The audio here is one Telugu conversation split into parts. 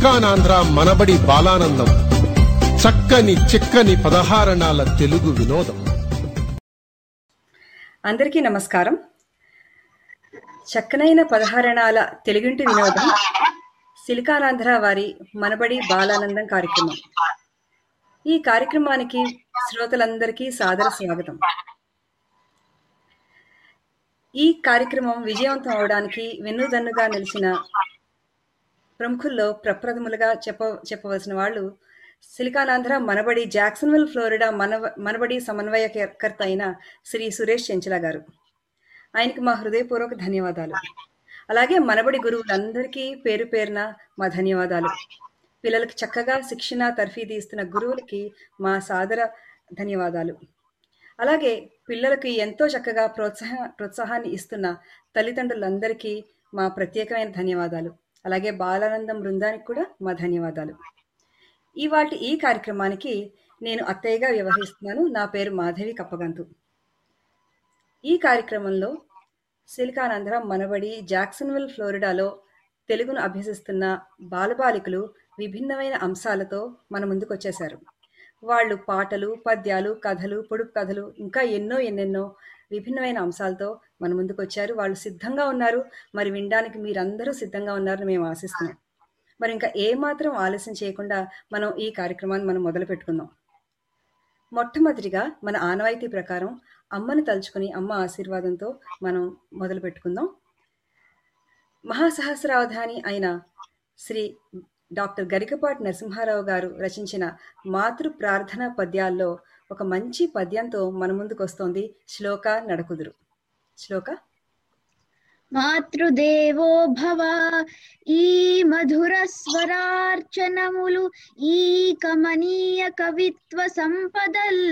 సిలికానాంధ్ర మనబడి బాలానందం. చక్కని చిక్కని పదహారణాల తెలుగు వినోదం. అందరికీ నమస్కారం. చక్కనైన పదహారణాల తెలుగింటి వినోదం సిలికానాంధ్ర వారి మనబడి బాలానందం కార్యక్రమం. ఈ కార్యక్రమానికి శ్రోతలందరికీ సాదర స్వాగతం. ఈ కార్యక్రమం విజయవంతం అవడానికి వెన్నుదన్నుగా నిలిచిన ప్రముఖుల్లో ప్రప్రథములుగా చెప్ప చెప్పవలసిన వాళ్ళు సిలికానాంధ్ర మనబడి జాక్సన్విల్ ఫ్లోరిడా మనవ మనబడి సమన్వయకర్త అయిన శ్రీ సురేష్ చెంచల గారు. ఆయనకి మా హృదయపూర్వక ధన్యవాదాలు. అలాగే మనబడి గురువులందరికీ పేరు పేరున మా ధన్యవాదాలు. పిల్లలకి చక్కగా శిక్షణ తర్ఫీది ఇస్తున్న గురువులకి మా సాదర ధన్యవాదాలు. అలాగే పిల్లలకి ఎంతో చక్కగా ప్రోత్సాహ ప్రోత్సాహాన్ని ఇస్తున్న తల్లిదండ్రులందరికీ మా ప్రత్యేకమైన ధన్యవాదాలు. అలాగే బాలానందం బృందానికి కూడా మా ధన్యవాదాలు. ఇవాటి ఈ కార్యక్రమానికి నేను అత్తయ్యగా వ్యవహరిస్తున్నాను. నా పేరు మాధవి కప్పగంతు. ఈ కార్యక్రమంలో సిలికానాంధ్ర మనబడి జాక్సన్విల్ ఫ్లోరిడాలో తెలుగును అభ్యసిస్తున్న బాలబాలికలు విభిన్నమైన అంశాలతో మన ముందుకు వచ్చేశారు. వాళ్ళు పాటలు పద్యాలు కథలు పొడుపు కథలు ఇంకా ఎన్నో ఎన్నెన్నో విభిన్నమైన అంశాలతో మన ముందుకు వచ్చారు. వాళ్ళు సిద్ధంగా ఉన్నారు. మరి వినడానికి మీరందరూ సిద్ధంగా ఉన్నారని మేము ఆశిస్తున్నాం. మరి ఇంకా ఏమాత్రం ఆలస్యం చేయకుండా మనం ఈ కార్యక్రమాన్ని మనం మొదలు పెట్టుకుందాం. మొట్టమొదటిగా మన ఆనవాయితీ ప్రకారం అమ్మని తలుచుకుని అమ్మ ఆశీర్వాదంతో మనం మొదలు పెట్టుకుందాం. మహాసహస్రావధాని అయిన శ్రీ డాక్టర్ గరికపాటి నరసింహారావు గారు రచించిన మాతృ ప్రార్థన పద్యాల్లో ఒక మంచి పద్యంతో మన ముందుకు వస్తోంది శ్లోక నడకుదురు. శ్లోక? మాతృదేవో భవ ఈ మధుర స్వరార్చనములు ఈ కమనీయ కవిత్వ సంపదల్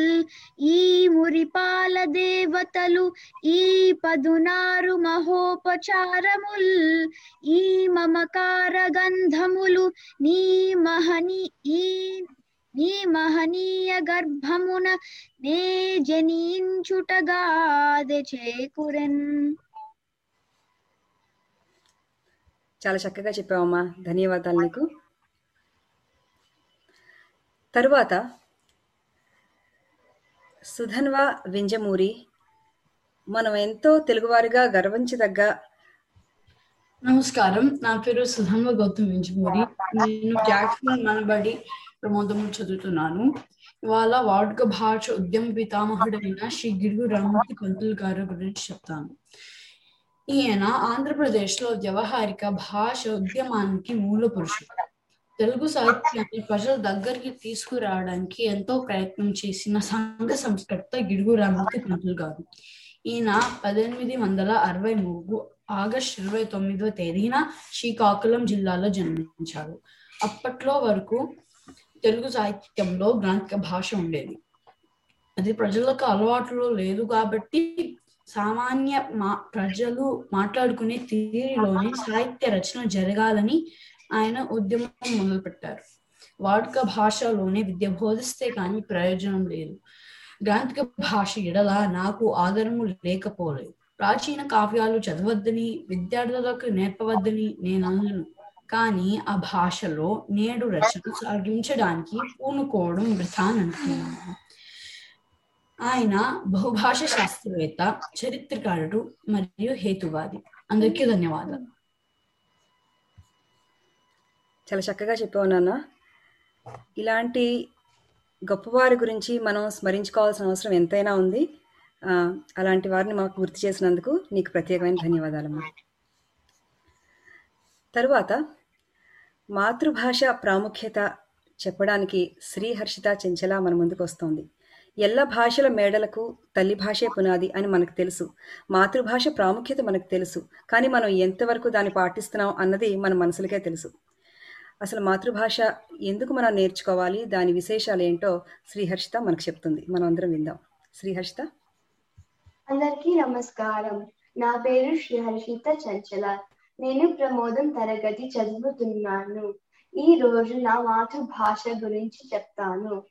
ఈ మురిపాల దేవతలు ఈ పదునారు మహోపచారముల్ ఈ మమకార గంధములు నీ మహని ఈ నీ మహనీయ గర్భమున నే జనించుటగాదె చేకురెన్. చాలా చక్కగా చెప్పావమ్మా. ధన్యవాదాలు నీకు. తరువాత సుధన్వ వింజమూరి మనం ఎంతో తెలుగువారిగా గర్వించదగ్గ నమస్కారం. నా పేరు సుధన్వ గౌతమ్ వింజమూరి. నేను జాక్సన్ మనబడి ప్రమోదము చదువుతున్నాను ఇవాళ వాడుక భాష ఉద్యమ పితామహుడైన శ్రీ గిడుగు రామూర్తి పంతులు గారి గురించి చెప్తాను. ఈయన ఆంధ్రప్రదేశ్లో వ్యవహారిక భాష ఉద్యమానికి మూల పురుషుడు. తెలుగు సాహిత్యాన్ని ప్రజల దగ్గరికి తీసుకురావడానికి ఎంతో ప్రయత్నం చేసిన సంఘ సంస్కర్త గిడుగు రామూర్తి పంతులు గారు. ఈయన పద్దెనిమిది వందల అరవై మూడు ఆగస్ట్ ఇరవై తొమ్మిదవ తేదీన శ్రీకాకుళం జిల్లాలో జన్మించారు అప్పట్లో వరకు తెలుగు సాహిత్యంలో గ్రాంథిక భాష ఉండేది. అది ప్రజలకు అలవాటులో లేదు కాబట్టి సామాన్య మా ప్రజలు మాట్లాడుకునే తీరులోనే సాహిత్య రచన జరగాలని ఆయన ఉద్యమం మొదలుపెట్టారు. వాడుక భాషలోనే విద్య బోధిస్తే కానీ ప్రయోజనం లేదు. గ్రాంథిక భాష ఎడల నాకు ఆదరము లేకపోలేదు. ప్రాచీన కావ్యాలు చదవద్దని విద్యార్థులకు నేర్పవద్దని నేను అనను కానీ ఆ భాషలో నేడు రచన సాగించడానికి పూనుకోవడం వృథా అనుకున్నాను ఆయన బహుభాష శాస్త్రవేత్త చరిత్రకారుడు మరియు హేతువాది. అందరికీ ధన్యవాదాలు. చాలా చక్కగా చెప్పావు నాన్న. ఇలాంటి గొప్పవారి గురించి మనం స్మరించుకోవాల్సిన అవసరం ఎంతైనా ఉంది. అలాంటి వారిని మాకు గుర్తు చేసినందుకు నీకు ప్రత్యేకమైన ధన్యవాదాలమ్మా తరువాత మాతృభాష ప్రాముఖ్యత చెప్పడానికి శ్రీహర్షిత చెంచల మన ముందుకు వస్తోంది. ఎల్ల భాషల మేడలకు తల్లి భాషే పునాది అని మనకు తెలుసు. మాతృభాష ప్రాముఖ్యత మనకు తెలుసు. కానీ మనం ఎంతవరకు దాన్ని పాటిస్తున్నాం అన్నది మన మనసులకే తెలుసు. అసలు మాతృభాష ఎందుకు మనం నేర్చుకోవాలి? దాని విశేషాలు ఏంటో శ్రీహర్షిత మనకు చెప్తుంది. మనం అందరం విందాం. శ్రీహర్షిత? అందరికీ నమస్కారం. నా పేరు శ్రీహర్షిత చంచల. నేను ప్రమోదం తరగతి చదువుతున్నాను. ఈ రోజు నా మాతృభాష గురించి చెప్తాను.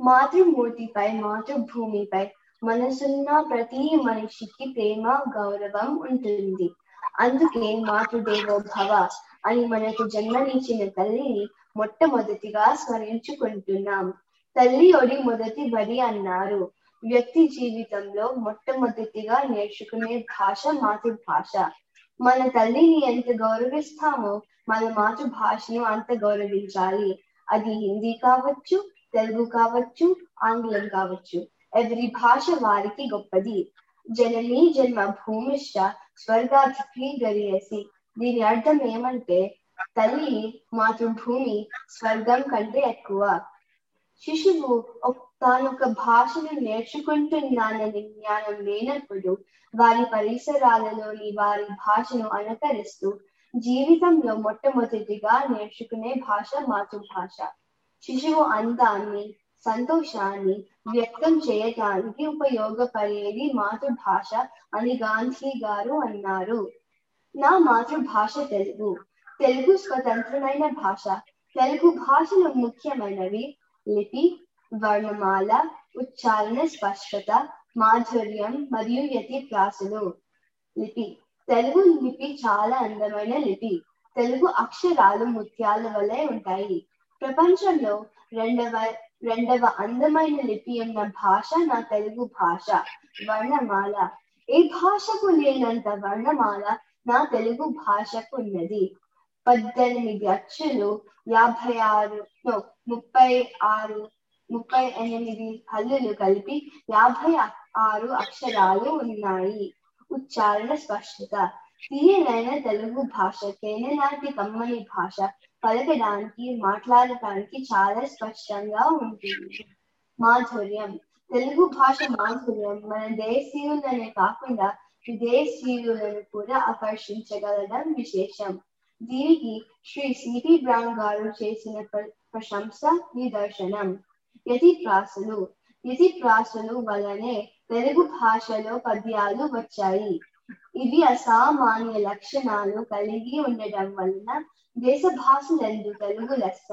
మాతృమూర్తిపై మాతృభూమిపై మనసున్న ప్రతి మనిషికి ప్రేమ గౌరవం ఉంటుంది. అందుకే మాతృదేవో భవ అని మనకు జన్మనిచ్చిన తల్లిని మొట్టమొదటిగా స్మరించుకుంటున్నాం. తల్లి ఒడి మొదటి బడి అన్నారు. వ్యక్తి జీవితంలో మొట్టమొదటిగా నేర్చుకునే భాష మాతృభాష. మన తల్లిని ఎంత గౌరవిస్తామో మన మాతృభాషను అంత గౌరవించాలి. అది హిందీ కావచ్చు తెలుగు కావచ్చు ఆంగ్లం కావచ్చు. ఎవరి భాష వారికి గొప్పది. జననీ జన్మ భూమిష్ట స్వర్గాధికి గరియేసి దీని అర్థం ఏమంటే తల్లి మాతృభూమి స్వర్గం కంటే ఎక్కువ. శిశువు ఒక- తానొక భాషను నేర్చుకుంటున్నానని జ్ఞానం లేనప్పుడు వారి పరిసరాలలోని వారి భాషను అనుకరిస్తూ జీవితంలో మొట్టమొదటిగా నేర్చుకునే భాష మాతృభాష. శిశువు అందాన్ని సంతోషాన్ని వ్యక్తం చేయటానికి ఉపయోగపడేది మాతృభాష అని గాంధీ గారు అన్నారు. నా మాతృభాష తెలుగు. తెలుగు స్వతంత్రమైన భాష. తెలుగు భాషలో ముఖ్యమైనవి లిపి వర్ణమాల ఉచ్చారణ స్పష్టత మాధుర్యం మరియు యతి ప్రాసలు లిపి. తెలుగు లిపి చాలా అందమైన లిపి. తెలుగు అక్షరాలు ముత్యాల వలె ఉంటాయి. ప్రపంచంలో రెండవ రెండవ అందమైన లిపి ఉన్న భాష నా తెలుగు భాష వర్ణమాల. ఏ భాషకు లేనంత వర్ణమాల నా తెలుగు భాషకు ఉన్నది? పద్దెనిమిది అచ్చులు యాభై ఆరు ముప్పై ఆరు ముప్పై ఎనిమిది హల్లులు కలిపి యాభై ఆరు అక్షరాలు ఉన్నాయి. ఉచ్చారణ స్పష్టత. తీయనైన తెలుగు భాష తేనెలాంటి కమ్మని భాష పలకడానికి మాట్లాడటానికి చాలా స్పష్టంగా ఉంటుంది. మాధుర్యం. తెలుగు భాష మాధుర్యం. మన దేశీయులనే కాకుండా విదేశీయులను కూడా ఆకర్షించగలడం విశేషం. దీనికి శ్రీ సిటి బ్రౌన్ గారు చేసిన ప్ర- ప్రశంస నిదర్శనం. యతి ప్రాసలు యతి ప్రాసలు వలనే తెలుగు భాషలో పద్యాలు వచ్చాయి. ఇవి అసామాన్య లక్షణాలు కలిగి ఉండటం వలన దేశ భాషలందు తెలుగు లెస్స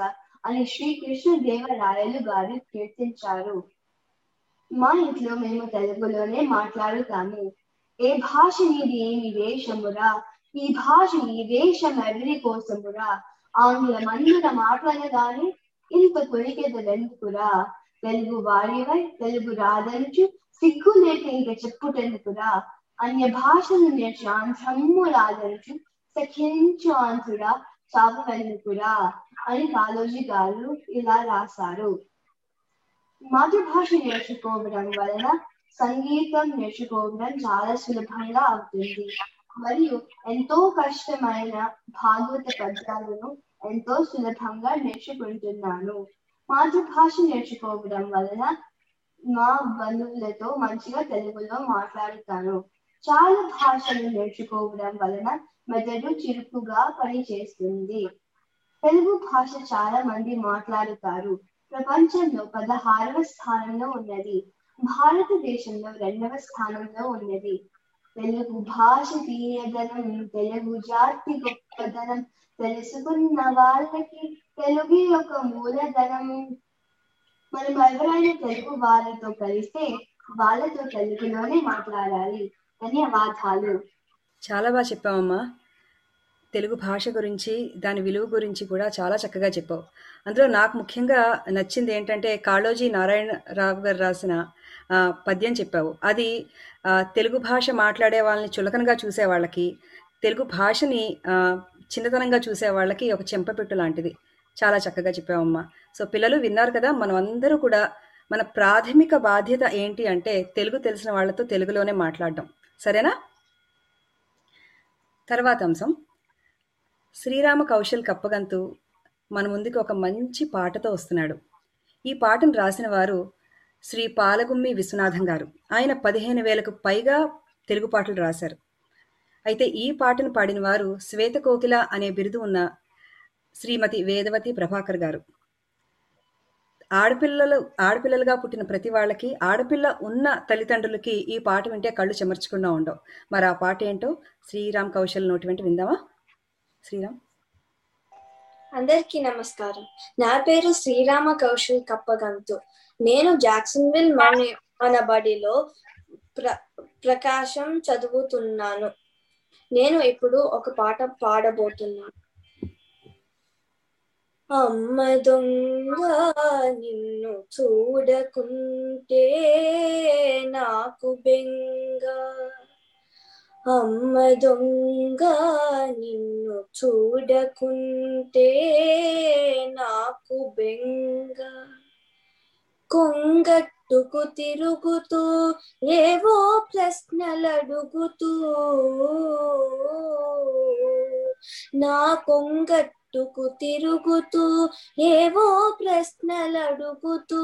అని శ్రీకృష్ణదేవరాయలు గారు కీర్తించారు. మా ఇంట్లో మేము తెలుగులోనే మాట్లాడుతాము. ఏ భాష నీది ఏమి వేషమురా? ఈ భాష ఈ వేషం ఎవరి కోసమురా? ఆంగ్ల మందుల మాట్లాడగానే ఇంత కొలికెదలెందుకురా తెలుగు వారివై తెలుగు రాదంచు సిగ్గు లేక ఇంక చెప్పుటెందుకురా అన్య భాషలు నేర్చు ఆంధ్రము రాదనుచు సఖించు ఆంధ్రుడా చాపవెందుకురా అని కాళోజీ గారు ఇలా రాశారు. మాతృభాష నేర్చుకోవడం వలన సంగీతం నేర్చుకోవడం చాలా సులభంగా అవుతుంది. మరియు ఎంతో కష్టమైన భాగవత పద్యాలను ఎంతో సులభంగా నేర్చుకుంటున్నాను. మాతృభాష నేర్చుకోవడం వలన మా బంధువులతో మంచిగా తెలుగులో మాట్లాడుతాను. చాలా భాషలు నేర్చుకోవడం వలన మెదడు చురుకుగా పనిచేస్తుంది. తెలుగు భాష చాలా మంది మాట్లాడుతారు. ప్రపంచంలో పదహారవ స్థానంలో ఉన్నది. భారతదేశంలో రెండవ స్థానంలో ఉన్నది. తెలుగు భాష తీయదనం తెలుగు జాతి గొప్పదనం తెలుసుకున్న వాళ్ళకి తెలుగు యొక్క మూలధనము మనం ఎవరైనా తెలుగు వాళ్ళతో కలిస్తే వాళ్ళతో తెలుగులోనే మాట్లాడాలి. ధన్యవాదాలు. చాలా బాగా చెప్పావమ్మా. తెలుగు భాష గురించి దాని విలువ గురించి కూడా చాలా చక్కగా చెప్పావు. అందులో నాకు ముఖ్యంగా నచ్చింది ఏంటంటే కాళోజీ నారాయణరావు గారు రాసిన పద్యం చెప్పావు. అది తెలుగు భాష మాట్లాడే వాళ్ళని చులకనగా చూసే వాళ్ళకి తెలుగు భాషని చిన్నతనంగా చూసే వాళ్ళకి ఒక చెంపపెట్టు లాంటిది. చాలా చక్కగా చెప్పావమ్మా. సో పిల్లలు విన్నారు కదా మనం అందరూ కూడా మన ప్రాథమిక బాధ్యత ఏంటి అంటే తెలుగు తెలిసిన వాళ్ళతో తెలుగులోనే మాట్లాడడం. సరేనా? తర్వాత అంశం. శ్రీరామ కౌశల్ కప్పగంతు మన ముందుకు ఒక మంచి పాటతో వస్తున్నాడు. ఈ పాటను రాసిన వారు శ్రీ పాలగుమ్మి విశ్వనాథం గారు. ఆయన పదిహేను వేలకు పైగా తెలుగు పాటలు రాశారు. అయితే ఈ పాటను పాడిన వారు శ్వేత కోకిల అనే బిరుదు ఉన్న శ్రీమతి వేదవతి ప్రభాకర్ గారు. ఆడపిల్లలు ఆడపిల్లలుగా పుట్టిన ప్రతి వాళ్ళకి ఆడపిల్ల ఉన్న తల్లిదండ్రులకి ఈ పాట వింటే కళ్ళు చెమర్చకుండా ఉండవు. మరి ఆ పాట ఏంటో శ్రీరామ్ కౌశల్ నోటి వెంట విందామా? శ్రీరామ్? అందరికీ నమస్కారం. నా పేరు శ్రీరామ కౌశల్ కప్పగంతు. నేను జాక్సన్విల్ మన మన బడిలో ప్ర ప్రకాశం చదువుతున్నాను. నేను ఇప్పుడు ఒక పాట పాడబోతున్నాను. అమ్మ దొంగ నిన్ను చూడకుంటే నాకు బెంగ. అమ్మ దొంగ నిన్ను చూడకుంటే నాకు బెంగ. కొంగట్టుకు తిరుగుతూ ఏవో ప్రశ్నలు అడుగుతూ నా చుట్టుకు తిరుగుతూ ఏవో ప్రశ్నలు అడుగుతూ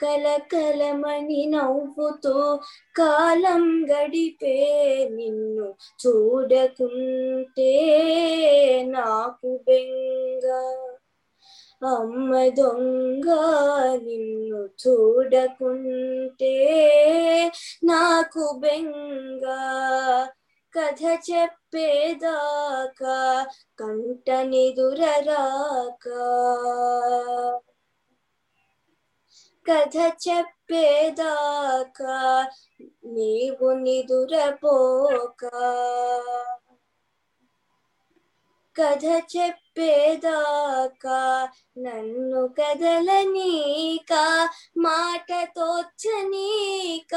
కలకలమని నవ్వుతూ కాలం గడిపే నిన్ను చూడకుంటే నాకు బెంగ. అమ్మ దొంగ నిన్ను చూడకుంటే నాకు బెంగ. కథ చెప్పేదాకా కంటనిదురరాక కథ చెప్పేదాకా నీవు నిదురపోక? కథ చెప్పేదాకా. నన్ను కదలనీక మాట తోచనీక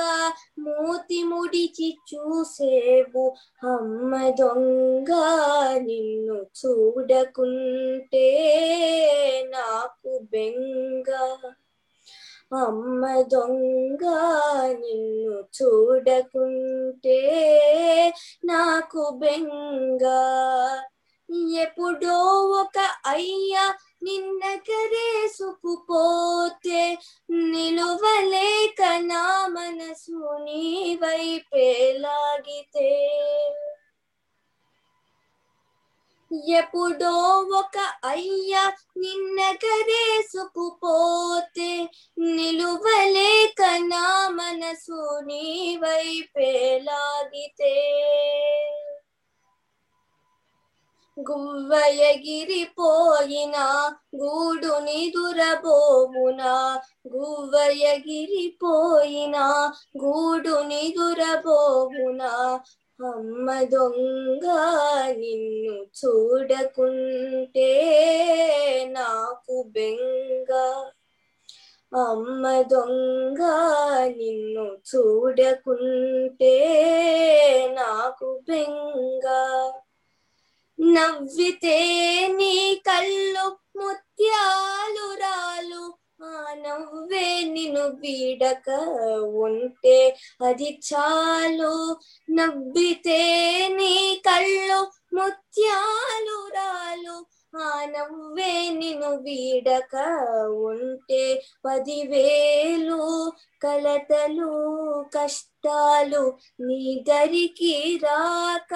మూతి ముడిచి చూసేవు అమ్మ దొంగ. నిన్ను చూడకుంటే నాకు బెంగ. అమ్మ దొంగ నిన్ను చూడకుంటే నాకు బెంగ. ఎప్పుడో ఒక అయ్యా నిన్న కరేసుకుపోతే నిలువలేక నా మనసు నీ వైపే లాగితే. ఎప్పుడో ఒక అయ్యా నిన్న కరేసుకుపోతే నిలువలేక నా మనసు నీ వైపే లాగితే. గువ్వ ఎగిరిపోయిన గూడు నిదురబోవునా గువ్వ ఎగిరిపోయిన గూడు నిదురబోవునా అమ్మ దొంగ నిన్ను చూడకుంటే నాకు బెంగ. అమ్మ దొంగ నిన్ను చూడకుంటే నాకు బెంగ. నవ్వితే నీ కళ్ళు ముత్యాలు రాలు. ఆ నవ్వే నిన్ను వీడక ఉంటే అది చాలు. నవ్వితే నీ కళ్ళు ముత్యాలు రాలు. ఆ నవ్వే నిన్ను వీడక ఉంటే పదివేలు కలతలు కష్టాలు నీ దరికి రాక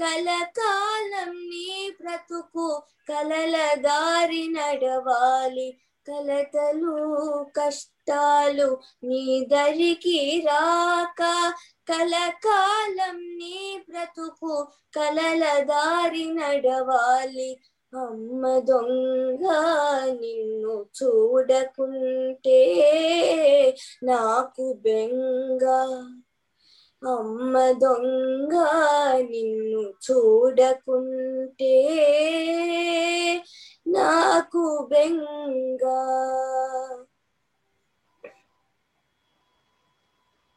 కలకాలం నీ బ్రతుకు కలల దారి నడవాలి. కలతలు కష్టాలు నీ దరికి రాక. కలకాలం నీ బ్రతుకు కలల దారి నడవాలి. అమ్మ దొంగ నిన్ను చూడకుంటే నాకు బెంగ. అమ్మ దొంగ నిన్ను చూడకుంటే నాకు బెంగ.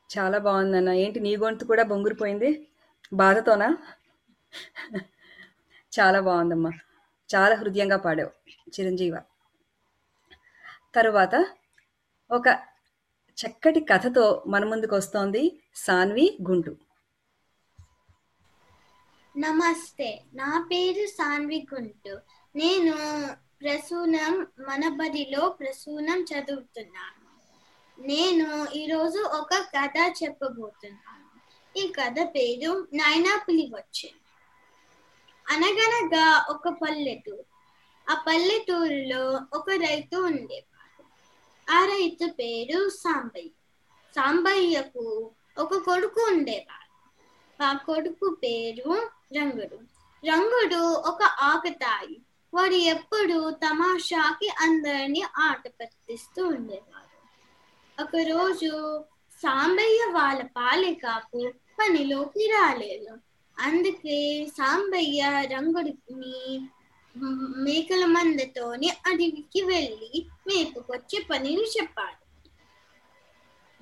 చాలా బాగుందన్న. ఏంటి నీ గొంతు కూడా బొంగురిపోయింది? బాధతోనా? చాలా బాగుందమ్మా. చాలా హృదయంగా పాడావు చిరంజీవ. తరువాత ఒక చక్కటి కథతో మన ముందుకు వస్తోంది సాన్వి గుంటూ నమస్తే నా పేరు సాన్వి గుంటు నేను ప్రసూనం మన బడిలో ప్రసూనం చదువుతున్నాను. నేను ఈరోజు ఒక కథ చెప్పబోతున్నాను. ఈ కథ పేరు నాయనా పులి వచ్చే అనగనగా ఒక పల్లెటూరు. ఆ పల్లెటూరులో ఒక రైతు ఉండేవాడు. ఆ రైతు పేరు సాంబయ్య. సాంబయ్యకు ఒక కొడుకు ఉండేవాడు ఆ కొడుకు పేరు రంగుడు. రంగుడు ఒక ఆకతాయి. వాడు ఎప్పుడు తమాషాకి అందరిని ఆట పట్టిస్తూ ఉండేవాడు ఒకరోజు సాంబయ్య వాళ్ళ పాలికాపు పనిలోకి రాలేదు. అందుకే సాంబయ్య రంగుడిని మేకల మందతోని అడవికి వెళ్ళి మేపుకొచ్చే పనిని చెప్పాడు.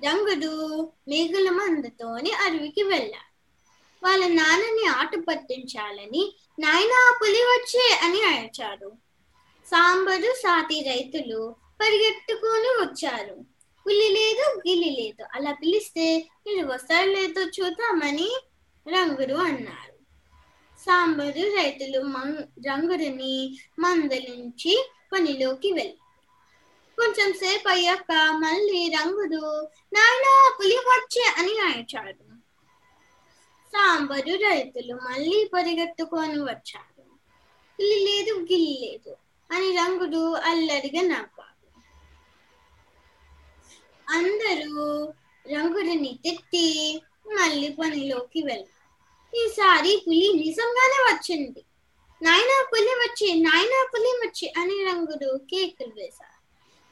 రంగుడు మేఘల మందతోని అడవికి వెళ్ళాడు. వాళ్ళ నాన్నని ఆట పట్టించాలని నాయనా పులి వచ్చే అని అరిచాడు. సాంబరు సాతి రైతులు పరిగెట్టుకొని వచ్చారు. పులి లేదు గిలి లేదు అలా పిలిస్తే వీళ్ళు వస్తారు లేదో చూద్దామని రంగుడు అన్నారు సాంబరు రైతులు మం- రంగుడిని మందలించి పనిలోకి వెళ్ళారు. కొంచెం సేపు అయ్యాక మళ్ళీ రంగుడు నాయన పులి వచ్చే అని అరిచాడు సాంబరు రైతులు మళ్ళీ పరిగెత్తుకొని వచ్చారు. పులి లేదు గిల్లి లేదు అని రంగుడు అల్లరిగా నవ్వాడు. అందరూ రంగుడిని తిట్టి మళ్ళీ పనిలోకి వెళ్ళారు. ఈసారి పులి నిజంగానే వచ్చింది. నాయన పులి వచ్చి నాయన పులి వచ్చి అని రంగుడు కేకులు వేశారు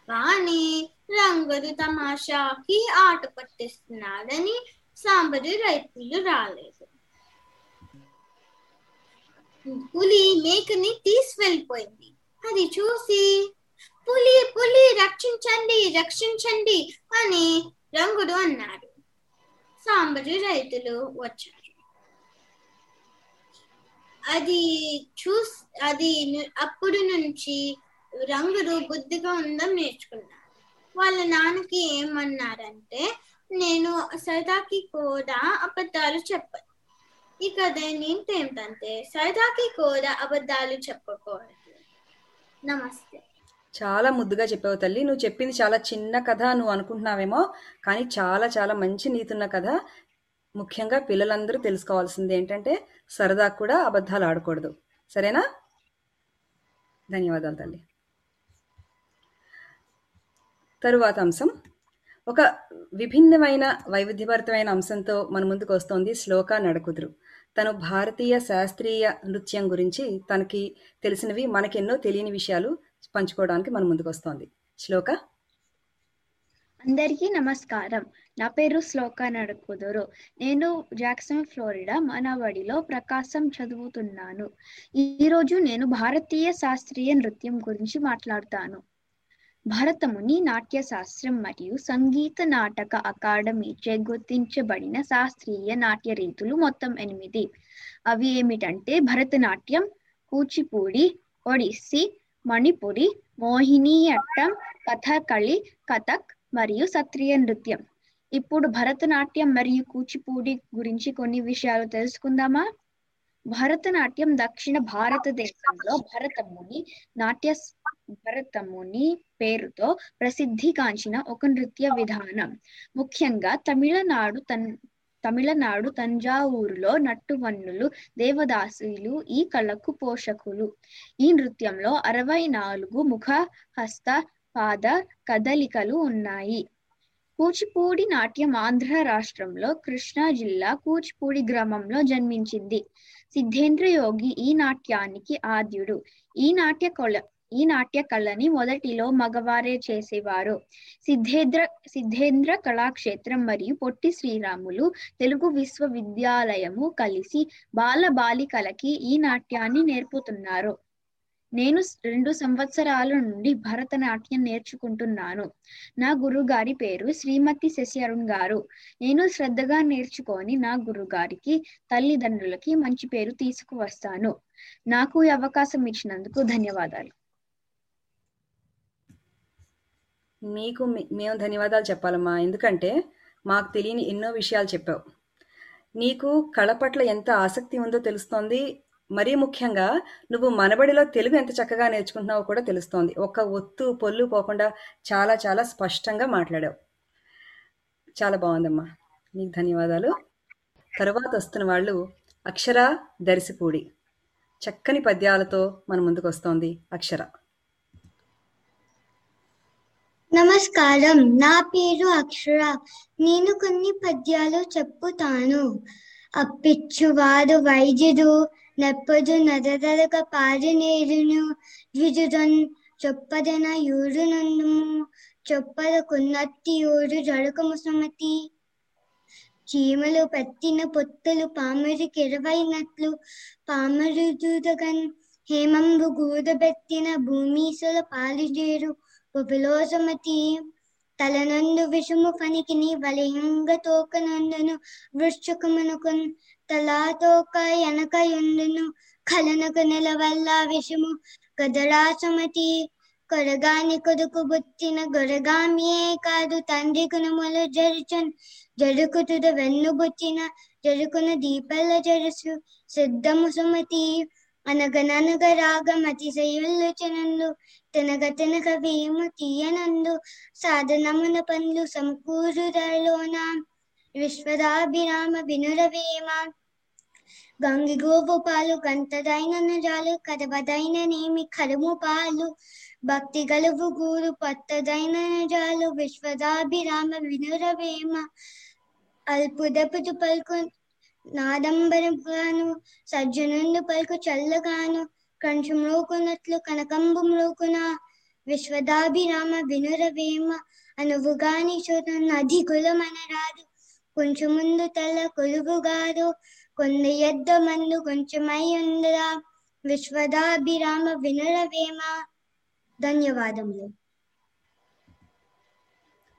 కానీ రంగుడు తమాషాకి ఆట పట్టిస్తున్నాడని సాంబరు రైతులు రాలేదు. పులి మేకని తీసుకెళ్ళిపోయింది. అది చూసి పులి పులి రక్షించండి రక్షించండి అని రంగుడు అన్నాడు. సాంబరు రైతులు వచ్చారు. అది చూ అది అప్పుడు నుంచి రంగుడు బుద్ధిగా ఉందని నేర్చుకున్నాడు వాళ్ళ నాన్నకి ఏమన్నారంటే నేను సరదాకి కూడా అబద్ధాలు చెప్పను. ఈ కథ ఏంటి ఏంటంటే సరదాకి కూడా అబద్ధాలు చెప్పకూడదు. నమస్తే. చాలా ముద్దుగా చెప్పావు తల్లి. నువ్వు చెప్పింది చాలా చిన్న కథ నువ్వు అనుకుంటున్నావేమో కానీ చాలా చాలా మంచి నీతున్న కథ. ముఖ్యంగా పిల్లలందరూ తెలుసుకోవాల్సింది ఏంటంటే సరదా కూడా అబద్ధాలు ఆడకూడదు. సరేనా? ధన్యవాదాలు తల్లి. తరువాత అంశం ఒక విభిన్నమైన వైవిధ్యభరితమైన అంశంతో మన ముందుకు వస్తోంది శ్లోక నడకుదురు. తను భారతీయ శాస్త్రీయ నృత్యం గురించి తనకి తెలిసినవి మనకెన్నో తెలియని విషయాలు పంచుకోవడానికి మన ముందుకు వస్తోంది. శ్లోక? అందరికీ నమస్కారం. నా పేరు శ్లోక నడుకుదురు. నేను జాక్సన్ ఫ్లోరిడా మనవడిలో ప్రకాశం చదువుతున్నాను. ఈరోజు నేను భారతీయ శాస్త్రీయ నృత్యం గురించి మాట్లాడుతాను. భరతముని నాట్య శాస్త్రం మరియు సంగీత నాటక అకాడమీచే గుర్తించబడిన శాస్త్రీయ నాట్య రీతులు మొత్తం ఎనిమిది. అవి ఏమిటంటే భరతనాట్యం కూచిపూడి ఒడిస్సీ మణిపురి మోహినియట్టం కథకళి కథక్ మరియు సత్రియ నృత్యం. ఇప్పుడు భరతనాట్యం మరియు కూచిపూడి గురించి కొన్ని విషయాలు తెలుసుకుందామా? భరతనాట్యం దక్షిణ భారతదేశంలో భరతముని నాట్య భరతముని పేరుతో ప్రసిద్ధిగాంచిన ఒక నృత్య విధానం. ముఖ్యంగా తమిళనాడు తన్ తమిళనాడు తంజావూరులో నట్టువన్నులు దేవదాసులు ఈ కళకు పోషకులు. ఈ నృత్యంలో అరవై నాలుగు ముఖ హస్త పాద కదలికలు ఉన్నాయి. కూచిపూడి నాట్యం ఆంధ్ర రాష్ట్రంలో కృష్ణా జిల్లా కూచిపూడి గ్రామంలో జన్మించింది. సిద్ధేంద్ర యోగి ఈ నాట్యానికి ఆద్యుడు. ఈ నాట్య కళ ఈ నాట్య కళని మొదటిలో మగవారే చేసేవారు. సిద్ధేంద్ర సిద్ధేంద్ర కళాక్షేత్రం మరియు పొట్టి శ్రీరాములు తెలుగు విశ్వవిద్యాలయము కలిసి బాల బాలికలకి ఈ నాట్యాన్ని నేర్పుతున్నారు. నేను రెండు సంవత్సరాల నుండి భరతనాట్యం నేర్చుకుంటున్నాను. నా గురుగారి పేరు శ్రీమతి శశి అరుణ్ గారు. నేను శ్రద్ధగా నేర్చుకొని నా గురుగారికి తల్లిదండ్రులకి మంచి పేరు తీసుకువస్తాను. నాకు ఈ అవకాశం ఇచ్చినందుకు ధన్యవాదాలు. మీకు మేము ధన్యవాదాలు చెప్పాలమ్మా. ఎందుకంటే మాకు తెలియని ఎన్నో విషయాలు చెప్పావు. నీకు కళ పట్ల ఎంత ఆసక్తి ఉందో తెలుస్తోంది. మరీ ముఖ్యంగా నువ్వు మనబడిలో తెలుగు ఎంత చక్కగా నేర్చుకుంటున్నావో కూడా తెలుస్తోంది. ఒక్క ఒత్తు పొల్లు పోకుండా చాలా చాలా స్పష్టంగా మాట్లాడావు. చాలా బాగుందమ్మా. నీకు ధన్యవాదాలు. తరువాత వస్తున్న వాళ్ళు అక్షర దర్శిపూడి చక్కని పద్యాలతో మన ముందుకు వస్తోంది అక్షర. నమస్కారం. నా పేరు అక్షర. నేను కొన్ని పద్యాలు చెప్పుతాను. అప్పిచ్చువాడు వైద్యుడు నెప్పదు నదరగ పారినేరును ద్విజుదన్ చొప్పదన యూరు నందుము చొప్పద కున్నత్తి యూరు జడకము సుమతి. చీమలు పట్టిన పొత్తులు పామరికి ఇరవైనట్లు పామరుదుగన్ హేమంబు గూదబెట్టిన భూమీసుల పాలుజేరు ఉపలోసమతి తలనందు విషము ఫణికిని వలయంగ తోకనందును వృశ్చకమునకున్ తలాతోక ఎనకయుండును కలనకు నెలవల్ల విషము గదరాసమతి కొరగాని కొడుకు బుట్టిన గొరగామియే కాదు తండ్రి కునములు జరుచున్ జరుకుతుద వెన్ను బుట్టిన జరుకున దీపల జరుసు సిద్ధము సుమతి అనగననగ రాగం అతిశయుల్లు చెనందు తినగ తినగ వేము తీయనందు సాధనమున పనులు సమకూరుదలోన విశ్వదాభిరామ వినురవేమ గంగి గోవు పాలు గంతదైన నజాలు కదవదైన నేమి కరుము పాలు భక్తి గలువు గూరు పత్తదైన నజాలు విశ్వదాభిరామ వినురవేమ అల్పుదపుదు పలుకు నాదంబరగాను సజ్జనుండు పలుకు చల్లగాను కంచు మ్రోకునట్లు కనకంబు మ్రోకున విశ్వదాభిరామ వినురవేమ అనువుగాని చూడ నది కులమనరాదు. కొంచెం ముందు తల కొలుగుగారు కొంద ఎద్ద మందు కొంచెమై ఉందిరా విశ్వదాభిరామ వినురవేమ. ధన్యవాదములు.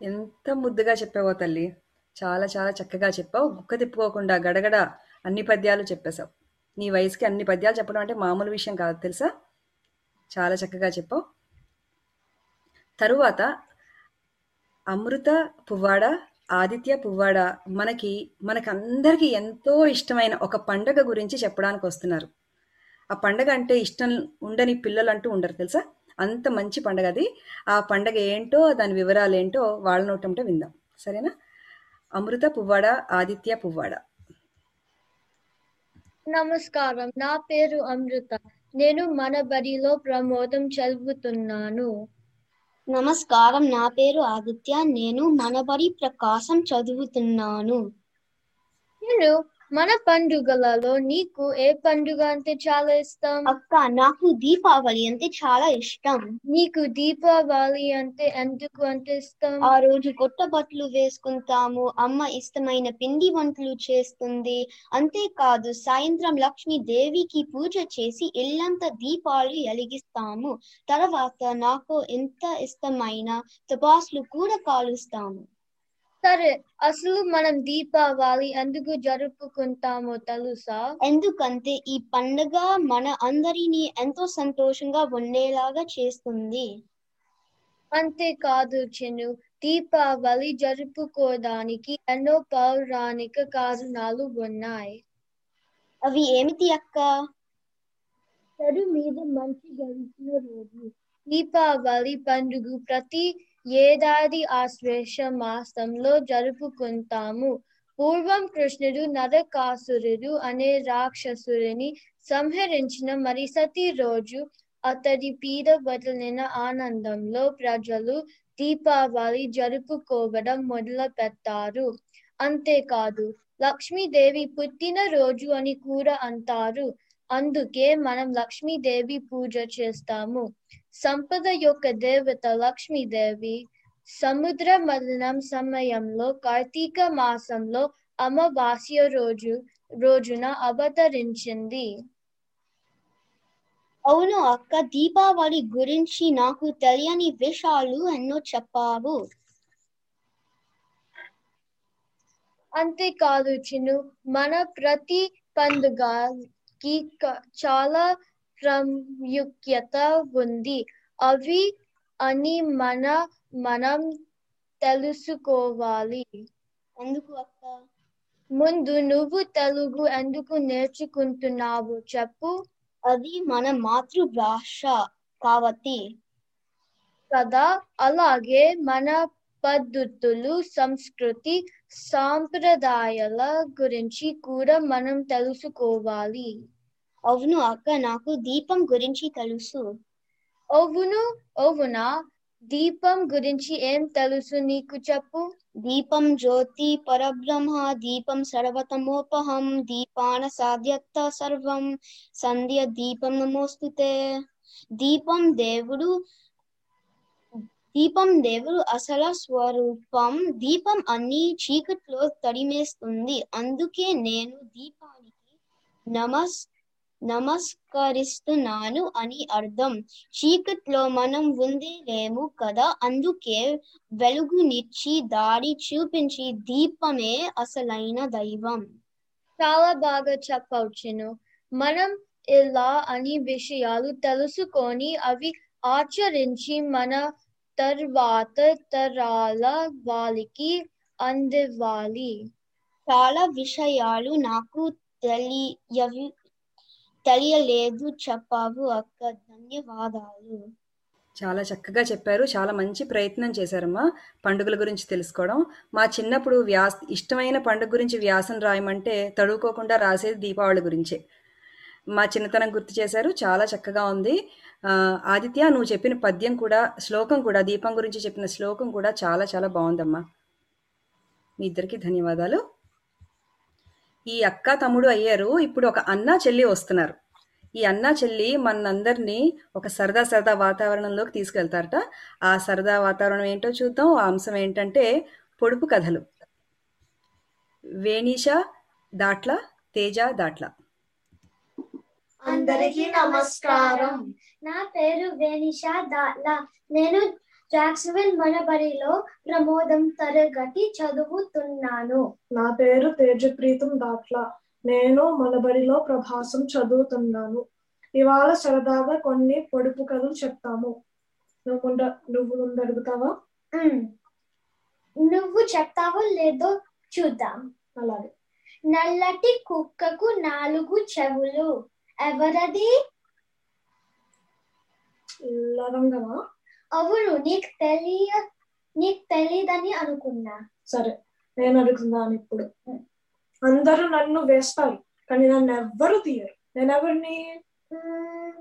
ఎంత ముద్దుగా చెప్పావో తల్లి. చాలా చాలా చక్కగా చెప్పావు. గుక్క తిప్పుకోకుండా గడగడ అన్ని పద్యాలు చెప్పేశావు. నీ వయసుకి అన్ని పద్యాలు చెప్పడం అంటే మామూలు విషయం కాదు తెలుసా? చాలా చక్కగా చెప్పావు. తరువాత అమృత పువ్వాడ ఆదిత్య పువ్వాడ మనకి మనకందరికీ ఎంతో ఇష్టమైన ఒక పండగ గురించి చెప్పడానికి వస్తున్నారు. ఆ పండగ అంటే ఇష్టం ఉండని పిల్లలు అంటూ ఉండరు తెలుసా? అంత మంచి పండగ అది. ఆ పండగ ఏంటో దాని వివరాలు ఏంటో వాళ్ళ నోటంటే విందాం. సరేనా? అమృత పువ్వాడ ఆదిత్య పువ్వాడ. నమస్కారం. నా పేరు అమృత. నేను మన బడిలో ప్రమోదం చదువుతున్నాను. నమస్కారం. నా పేరు ఆదిత్య. నేను మనబడి ప్రకాశం చదువుతున్నాను. నేను మన పండుగలలో నీకు ఏ పండుగ అంటే చాలా ఇష్టం? అక్క నాకు దీపావళి అంటే చాలా ఇష్టం. నీకు దీపావళి అంటే ఎందుకు అంటే ఇష్టం? ఆ రోజు కొత్త బట్టలు వేసుకుంటాము అమ్మ ఇష్టమైన పిండి వంటలు చేస్తుంది. అంతేకాదు సాయంత్రం లక్ష్మీ దేవికి పూజ చేసి ఇల్లంతా దీపాలు వెలిగిస్తాము. తర్వాత నాకు ఎంత ఇష్టమైన టపాసులు కూడా కాలుస్తాము. సరే అసలు మనం దీపావళి ఎందుకు జరుపుకుంటామో తెలుసా? ఎందుకంటే ఈ పండుగ మన అందరినీ ఎంతో సంతోషంగా ఉండేలాగా చేస్తుంది. అంతేకాదు చిన్ను దీపావళి జరుపుకోవడానికి ఎన్నో పౌరాణిక కారణాలు ఉన్నాయి. అవి ఏమిటి అక్క? చెడు మీద మంచి గెలిచిన రోజు దీపావళి పండుగ ప్రతి ఏడాది ఆశ్వేష మాసంలో జరుపుకుంటాము. పూర్వం కృష్ణుడు నరకాసురుడు అనే రాక్షసుడిని సంహరించిన మరిసతి రోజు అతడి పీడ వదిలిన ఆనందంలో ప్రజలు దీపావళి జరుపుకోవడం మొదలు పెట్టారు అంతేకాదు లక్ష్మీదేవి పుట్టిన రోజు అని కూడా అంటారు. అందుకే మనం లక్ష్మీదేవి పూజ చేస్తాము. సంపద యొక్క దేవత లక్ష్మీదేవి సముద్ర మదనం సమయంలో కార్తీక మాసంలో అమావాస్య రోజు రోజున అవతరించింది. అవును అక్క దీపావళి గురించి నాకు తెలియని విషయాలు ఎన్నో చెప్పావు. అంతేకాదు చిన్ను మన ప్రతి పండుగకి క- చాలా ప్రాముఖ్యత ఉంది. అవి అని మన మనం తెలుసుకోవాలి. ఎందుకు అక్క? ముందు నువ్వు తెలుగు ఎందుకు నేర్చుకుంటున్నావు చెప్పు. అది మన మాతృభాష కాబట్టి. కదా అలాగే మన పద్ధతులు సంస్కృతి సాంప్రదాయాల గురించి కూడా మనం తెలుసుకోవాలి. అవును అక్క నాకు దీపం గురించి తెలుసు. అవును అవునా? దీపం గురించి ఏం తెలుసు నీకు చెప్పు? దీపం జ్యోతి పరబ్రహ్మ దీపం సర్వతమోపహం దీపాన సాధ్యత సర్వం సంధ్య దీపం నమోస్తుతే. దీపం దేవుడు దీపం దేవుడు అసల స్వరూపం. దీపం అన్ని చీకట్లో తడిమేస్తుంది. అందుకే నేను దీపానికి నమస్ నమస్కరిస్తున్నాను అని అర్థం. చీకట్లో మనం ఉందేలేము కదా. అందుకే వెలుగునిచ్చి దారి చూపించి దీపమే అసలైన దైవం. చాలా బాగా చెప్పవచ్చును మనం ఇలా అన్ని విషయాలు తెలుసుకొని అవి ఆచరించి మన తర్వాత తరాల వాళ్ళకి అందివ్వాలి. చాలా విషయాలు నాకు తెలియవి తెలియలేదు చెప్పావు అక్క. ధన్యవాదాలు. చాలా చక్కగా చెప్పారు. చాలా మంచి ప్రయత్నం చేశారమ్మా పండుగల గురించి తెలుసుకోవడం. మా చిన్నప్పుడు వ్యాస్ ఇష్టమైన పండుగ గురించి వ్యాసం రాయమంటే తడువుకోకుండా రాసేది దీపావళి గురించే. మా చిన్నతనం గుర్తు చేశారు. చాలా చక్కగా ఉంది. ఆదిత్య నువ్వు చెప్పిన పద్యం కూడా శ్లోకం కూడా దీపం గురించి చెప్పిన శ్లోకం కూడా చాలా చాలా బాగుందమ్మా. మీ ఇద్దరికి ధన్యవాదాలు. ఈ అక్క తమ్ముడు అయ్యారు ఇప్పుడు ఒక అన్న చెల్లి వస్తున్నారు. ఈ అన్న చెల్లి మనందరినీ ఒక సరదా సరదా వాతావరణంలోకి తీసుకెళ్తారట. ఆ సరదా వాతావరణం ఏంటో చూద్దాం. ఆ అంశం ఏంటంటే పొడుపు కథలు. వేణీష దాట్ల తేజ దాట్ల. అందరికీ నమస్కారం. నా పేరు వేణిషా దాట్ల నేను జాక్సవిల్ మనబడిలో ప్రమోదం తరగతి చదువుతున్నాను. నా పేరు తేజప్రీతం దాట్ల. నేను మనబడిలో ప్రభాసం చదువుతున్నాను. ఇవాళ సరదాగా కొన్ని పొడుపు కథలు చెప్తాము. నువ్వు నువ్వు ముందు అడుగుతావా. నువ్వు చెప్తావో లేదో చూద్దాం. అలాగే. నల్లటి కుక్కకు నాలుగు చెవులు. ఎవరది? లవంగమా? అవును నీకు తెలియ నీకు తెలియదని అనుకున్నా. సరే నేను అడుగుతున్నాను ఇప్పుడు. అందరూ నన్ను వేస్తారు కానీ నన్ను ఎవ్వరు తీయరు. నేను ఎవరిని? మ్.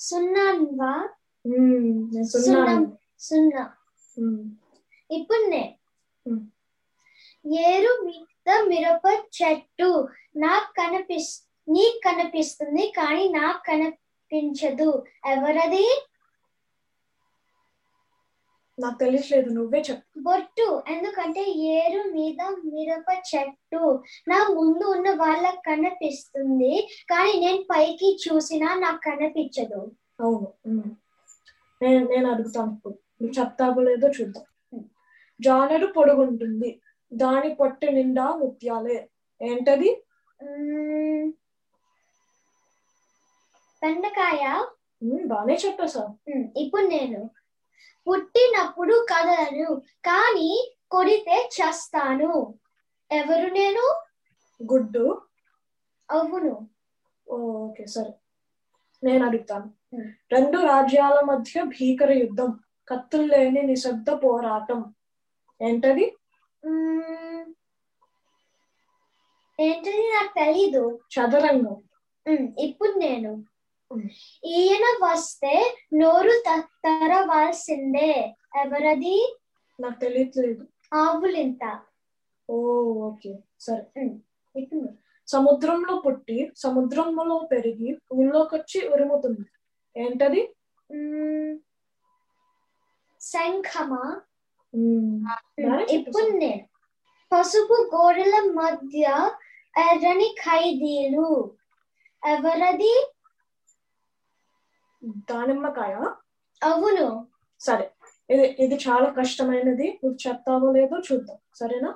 సున్నాన్వా? సున్నా మ్మ్, ఇప్పుడు నే. ఏరు మిరప చెట్టు నాకు కనిపిస్ నీకు కనిపిస్తుంది కానీ నాకు కనిపించదు. ఎవరది? నాకు తెలియట్లేదు నువ్వే చెప్పు. బొట్టు. ఎందుకంటే ఏరు మీద మిరప చెట్టు నా ముందు ఉన్న వాళ్ళకి కనిపిస్తుంది కానీ నేను పైకి చూసినా నాకు కనిపించదు. అవును. నేను నేను అడుగుతాను ఇప్పుడు. నువ్వు చెప్తావో లేదో చూద్దాం. జానెడు పొడుగుంటుంది. దాని పొట్టు నిండా ముత్యాలే. ఏంటది. బెండకాయ. బానే చెప్పేశావు మ్మ్. ఇప్పుడు నేను పుట్టినప్పుడు కదలను కానీ కొడితే చేస్తాను. ఎవరు నేను? గుడ్డు. అవును. ఓకే సరే. నేను అడుగుతాను. రెండు రాజ్యాల మధ్య భీకర యుద్ధం కత్తులు లేని నిశ్శబ్ద పోరాటం. ఏంటది. ఏంటది? నాకు తెలీదు. చదరంగం. మ్మ్. ఇప్పుడు నేను. మ్మ్. ఈయన వస్తే నోరు తెరవాల్సిందే. ఎవరది? నాకు తెలియట్లేదు. ఆవులింత. ఓ ఓకే. సరే. ఇప్పుడు. సముద్రంలో పుట్టి సముద్రంలో పెరిగి ఊళ్ళోకొచ్చి ఉరుముతుంది. ఏంటది. శంఖమా? ఇప్పుడు. నేను పసుపు గోడల మధ్య ఎర్రని ఖైదీలు. ఎవరది? దానిమ్మకాయ? అవును. సరే. ఇది ఇది చాలా కష్టమైనది. నువ్వు చెప్తావో లేదో చూద్దాం. సరేనా.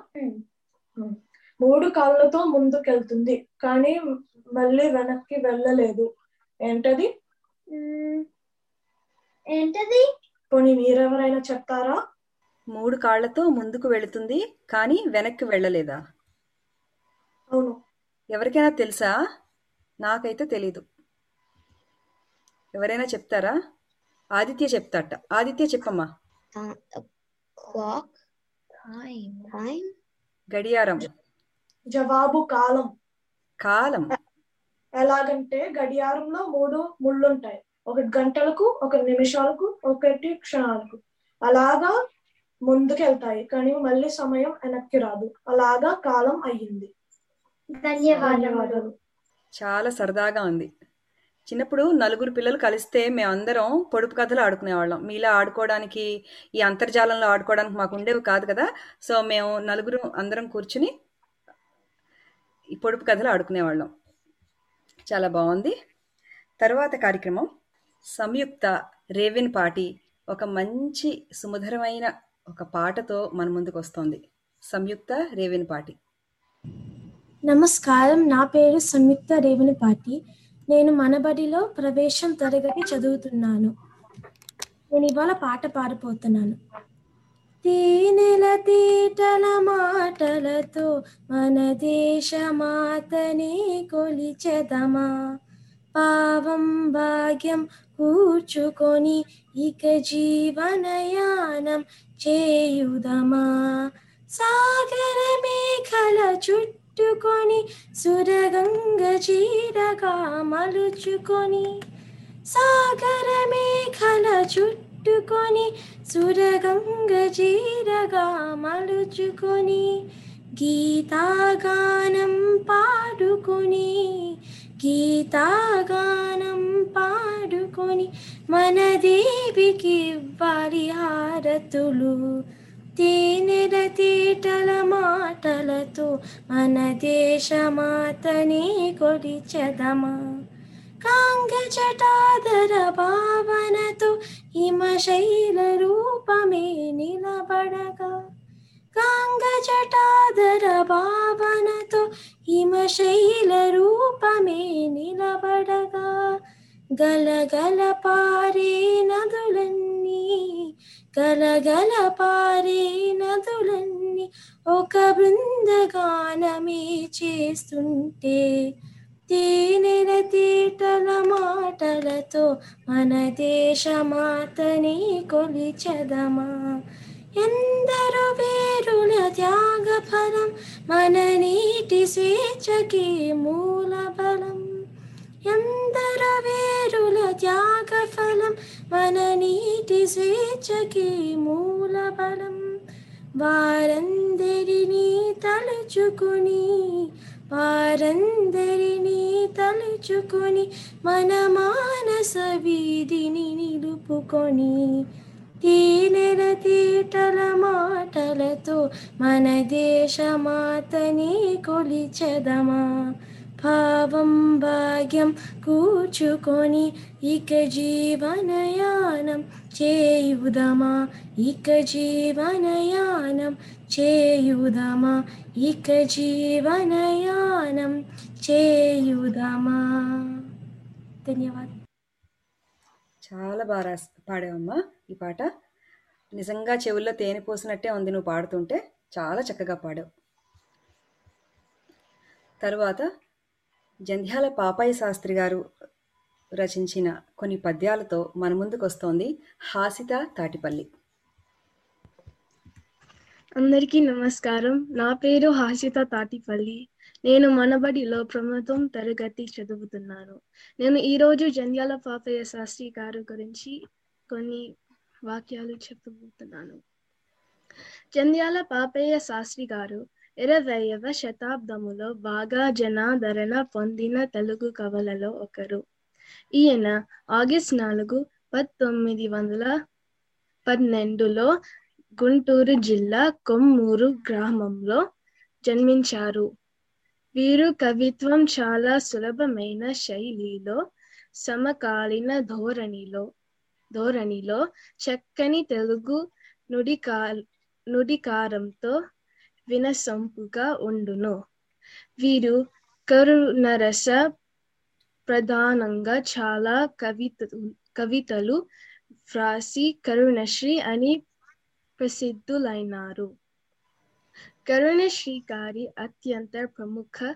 మూడు కాళ్ళతో ముందుకెళ్తుంది కానీ మళ్ళీ వెనక్కి వెళ్ళలేదు. ఏంటది. ఏంటది? పోనీ మీరెవరైనా చెప్తారా? మూడు కాళ్ళతో ముందుకు వెళుతుంది కానీ వెనక్కి వెళ్ళలేదా? అవును. ఎవరికైనా తెలుసా? నాకైతే తెలీదు. ఎవరైనా చెప్తారా? ఆదిత్య చెప్తాట. ఆదిత్య చెప్పమ్మా. క్లాక్ టైం గడియారం. జవాబు కాలం. కాలం. ఎలాగంటే గడియారంలో మూడు ముళ్ళుంటాయి. ఒకటి గంటలకు ఒకటి నిమిషాలకు ఒకటి క్షణాలకు. అలాగా ముందుకెళ్తాయి కానీ మళ్ళీ సమయం వెనక్కి రాదు. అలాగా కాలం అయ్యింది. ధన్యవాదాలు చాలా సరదాగా ఉంది. చిన్నప్పుడు నలుగురు పిల్లలు కలిస్తే మేమందరం పొడుపు కథలు ఆడుకునేవాళ్ళం. మీలా ఆడుకోవడానికి ఈ అంతర్జాలంలో ఆడుకోవడానికి మాకు ఉండేవి కాదు కదా. సో మేము నలుగురు అందరం కూర్చుని ఈ పొడుపు కథలు ఆడుకునేవాళ్ళం. చాలా బాగుంది. తర్వాత కార్యక్రమం. సంయుక్త రేవిన్ పాటి ఒక మంచి సుమధురమైన ఒక పాటతో మన ముందుకు వస్తోంది సంయుక్త రేవిన్ పాటి. నమస్కారం. నా పేరు సంయుక్త రేవణిపాటి నేను మనబడిలో ప్రవేశం తరగతి చదువుతున్నాను. నేను ఇవాళ పాట పాడిపోతున్నాను తేనెల తీటల మాటలతో మన దేశ మాతని కొలిచెదమా? పావం భాగ్యం కూర్చుకొని ఇక జీవనయానం చేయుదమా? సాగర మేఘల చుట్టుకొని సురగంగ చీరగా మలుచుకొని సాగర మేఘల చుట్టుకొని సురగంగ చీరగా మలుచుకొని గీతాగానం పాడుకొని గీతాగానం పాడుకొని మన దేవికి ఇవ్వాలి హారతులు తేనెల తీటల మాటలతో మన దేశమాతని కొలిచెదమా. కాంగజటాదర భావనతో హిమశైల రూపమే నిలబడగా. కాంగ భావనతో హిమశైల రూపమే నిలబడగా. గలగల పారే నదులన్నీ గలగల పారే నదులన్నీ ఒక బృందగానమే చేస్తుంటే తేనెల తీటల మాటలతో మన దేశమాతని కొలిచదమా? ఎందరో వేరుల త్యాగ ఫలం మన నీటి స్వేచ్ఛకి మూల బలం ఎందరో వేరుల త్యాగ ఫలం మన నీటి స్వేచ్ఛకి మూల బలం వారందరినీ తలుచుకుని వారందరినీ తలుచుకొని మన మానస వీధిని నిలుపుకొని తీనెల తీటల మాటలతో మన దేశమాతని కొలిచెదమా భావం భాగ్యం కూర్చుకొని ఇక జీవనయానం చేయుదమా? ఇక జీవనయానం చేయుదమా? ఇక జీవనయానం చేయుదమా? ధన్యవాదాలు. చాలా బాగా రాస్ పాడావమ్మా. ఈ పాట. నిజంగా చెవుల్లో తేనె పోసినట్టే ఉంది నువ్వు పాడుతుంటే. చాలా చక్కగా పాడావు తరువాత జంధ్యాల పాపాయి శాస్త్రి గారు రచించిన కొన్ని పద్యాలతో మన ముందుకు వస్తోంది హాసిత తాటిపల్లి. అందరికీ నమస్కారం. నా పేరు హాసిత తాటిపల్లి. నేను మనబడిలో ప్రమోదం తరగతి చదువుతున్నాను. నేను ఈరోజు జంధ్యాల పాపయ్య శాస్త్రి గారు గురించి కొన్ని వాక్యాలు చెప్పబోతున్నాను జంధ్యాల పాపయ్య శాస్త్రి గారు ఇరవైవ శతాబ్దములో బాగా జనాదరణ పొందిన తెలుగు కవులలో ఒకరు. ఈయన ఆగస్ట్ నాలుగు పంతొమ్మిది వందల పన్నెండులో గుంటూరు జిల్లా కొమ్మూరు గ్రామంలో జన్మించారు. వీరు కవిత్వం చాలా సులభమైన శైలిలో సమకాలీన ధోరణిలో ధోరణిలో చక్కని తెలుగు నుడికా నుడికారంతో వినసొంపుగా ఉండును. వీరు కరుణరస ప్రధానంగా చాలా కవిత కవితలు వ్రాసి కరుణశ్రీ అని ప్రసిద్ధులైనారు. కరుణశ్రీ గారి అత్యంత ప్రముఖ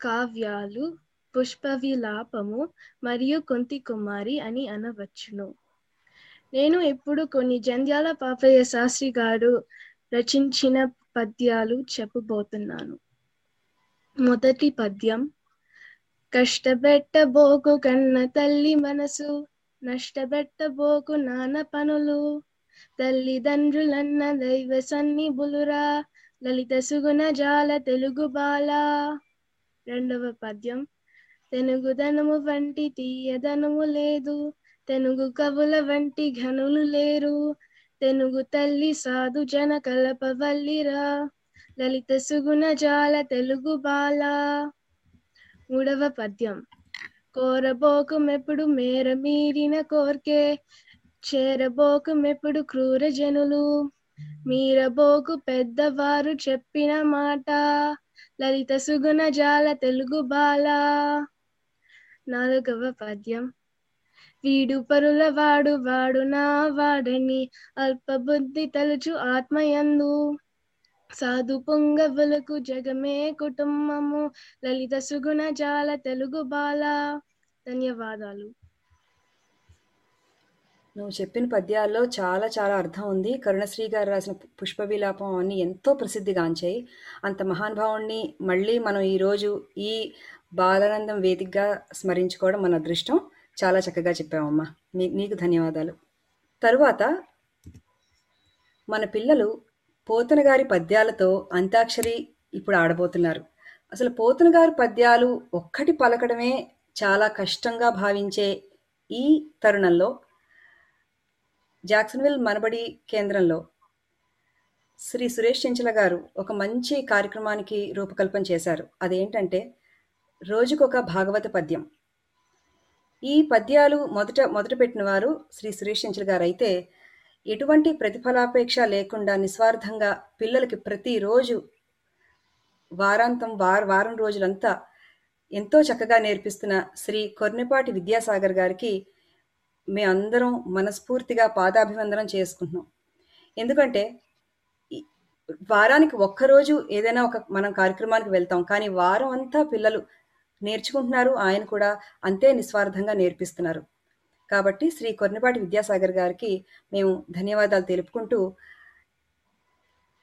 కావ్యాలు పుష్ప విలాపము మరియు కుంతి కుమారి అని అనవచ్చును. నేను ఇప్పుడు కొన్ని జంధ్యాల పాపయ్య శాస్త్రి గారు రచించిన పద్యాలు చెప్పబోతున్నాను. మొదటి పద్యం కష్టపెట్టబోకు కన్న తల్లి మనసు నష్టపెట్టబోకు నాన్న పనులు తల్లిదండ్రులన్న దైవ సన్నిబులురా లలిత సుగుణ జాల తెలుగు బాల. రెండవ పద్యం తెలుగుదనము వంటి తీయదనము లేదు తెనుగు కవుల వంటి ఘనులు లేరు. తెనుగు తల్లి సాధు జన కలపవల్లిరా లలిత సుగుణ జాల తెలుగు బాల. మూడవ పద్యం. కోరబోకుమెప్పుడు మేర మీరిన కోర్కే. చేరబోకుమెప్పుడు క్రూర జనులు. మీరబోకు పెద్దవారు చెప్పిన మాట. లలిత సుగుణ జాల తెలుగు బాల. నాలుగవ పద్యం. వీడు పరుల వాడు వాడు నా వాడని అల్ప బుద్ధి తలుచు ఆత్మయందు. సాధు పొంగవులకు జగమే కుటుంబము లలిత సుగుణ జాల తెలుగు బాల. ధన్యవాదాలు. నువ్వు చెప్పిన పద్యాల్లో చాలా చాలా అర్థం ఉంది. కరుణశ్రీ గారు రాసిన పుష్ప విలాపం అన్ని ఎంతో ప్రసిద్ధిగాంచాయి. అంత మహానుభావుణ్ణి మళ్ళీ మనం ఈరోజు ఈ బాలానందం వేదికగా స్మరించుకోవడం మన అదృష్టం. చాలా చక్కగా చెప్పావమ్మా. నీ నీకు ధన్యవాదాలు. తరువాత మన పిల్లలు పోతన గారి పద్యాలతో అంతాక్షరి ఇప్పుడు ఆడబోతున్నారు. అసలు పోతన గారి పద్యాలు ఒక్కటి పలకడమే చాలా కష్టంగా భావించే ఈ తరుణంలో జాక్సన్విల్ మనబడి కేంద్రంలో శ్రీ సురేష్ చెంచల గారు ఒక మంచి కార్యక్రమానికి రూపకల్పన చేశారు. అదేంటంటే రోజుకొక భాగవత పద్యం. ఈ పద్యాలు మొదట మొదట పెట్టిన వారు శ్రీ సురేష్ చంచల్ గారు అయితే ఎటువంటి ప్రతిఫలాపేక్ష లేకుండా నిస్వార్థంగా పిల్లలకి ప్రతిరోజు వారాంతం వార వారం రోజులంతా ఎంతో చక్కగా నేర్పిస్తున్న శ్రీ కొర్నిపాటి విద్యాసాగర్ గారికి మేమందరం మనస్ఫూర్తిగా పాదాభివందనం చేసుకుంటున్నాం. ఎందుకంటే వారానికి ఒక్కరోజు ఏదైనా ఒక మనం కార్యక్రమానికి వెళ్తాం కానీ వారం అంతా పిల్లలు నేర్చుకుంటున్నారు. ఆయన కూడా అంతే నిస్వార్థంగా నేర్పిస్తున్నారు. కాబట్టి శ్రీ కొర్నిపాటి విద్యాసాగర్ గారికి మేము ధన్యవాదాలు తెలుపుకుంటూ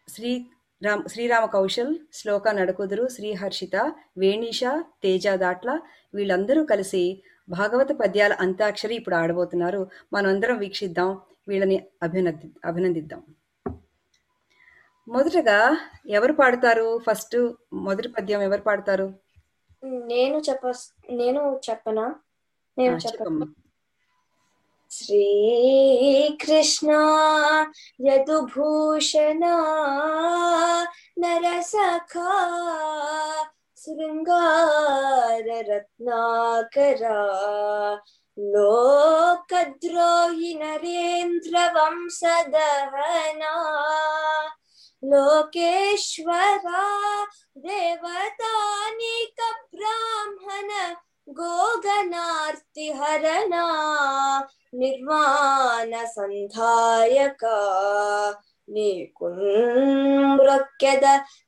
శ్రీ రామ్ శ్రీరామ కౌశల్ శ్లోక నడకుదురు శ్రీ హర్షిత వేణీష తేజ దాట్ల వీళ్ళందరూ కలిసి భాగవత పద్యాల అంత్యాక్షరి ఇప్పుడు ఆడబోతున్నారు. మనందరం వీక్షిద్దాం. వీళ్ళని అభినంది అభినందిద్దాం. మొదటగా ఎవరు పాడతారు? ఫస్ట్ మొదటి పద్యం ఎవరు పాడతారు? నేను చెప్ప నేను చెప్పనా? నేను చెప్పను శ్రీకృష్ణ యదుభూషణ నరసఖా శృంగారరత్నాకరా లోకద్రోహి నరేంద్ర వంశదహనా లోకేశ్వరా దేవతానిక బ్రాహ్మణ గోగనార్తిహరణ నిర్మాణ సంధాయక నీకుమ్రొక్కెద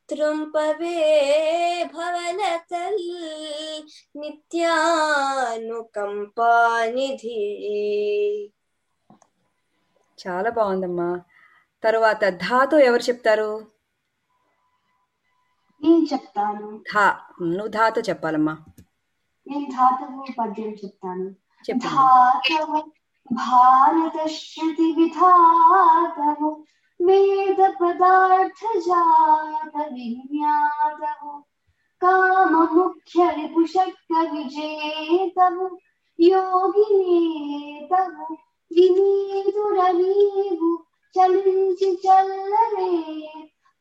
త్రుంపవే భవనతల్ నిత్యానుకంపానిధి చాలా బాగుందమ్మా. తరువాత ధాతో ఎవరు చెప్తారు? నేను చెప్తాను. ధా నువ్వు ధాతో చెప్పాలమ్మా. నేను ధాతువు పద్యం చెప్తాను. చెప్పు ధాతవు భారత శృతి విధాతవు వేద పదార్థ జాత విజ్ఞాతవు కామ ముఖ్య రిపుషక్క విజేతవు యోగినేతవు వినీతురనీవు చలించి చల్లలే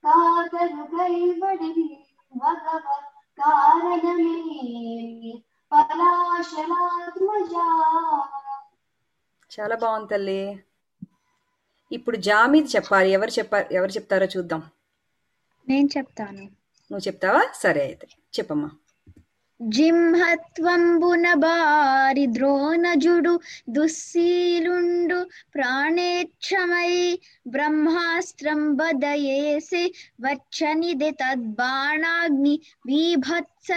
కాతరు కైవడి భగవ కారణమేమి పరాశరాత్మజా. చాలా బాగుంది తల్లి. ఇప్పుడు జా మీద చెప్పాలి. ఎవరు చెప్పారు ఎవరు చెప్తారో చూద్దాం. నేను చెప్తాను. నువ్వు చెప్తావా? సరే అయితే. చెప్పమ్మా. జింహత్వంబున బారి ద్రోణజుడు దుశ్శీలుండు ప్రాణేచ్ఛమై బ్రహ్మాస్త్రం బదయేసి వచ్చనిది తద్బాణాగ్ని బీభత్స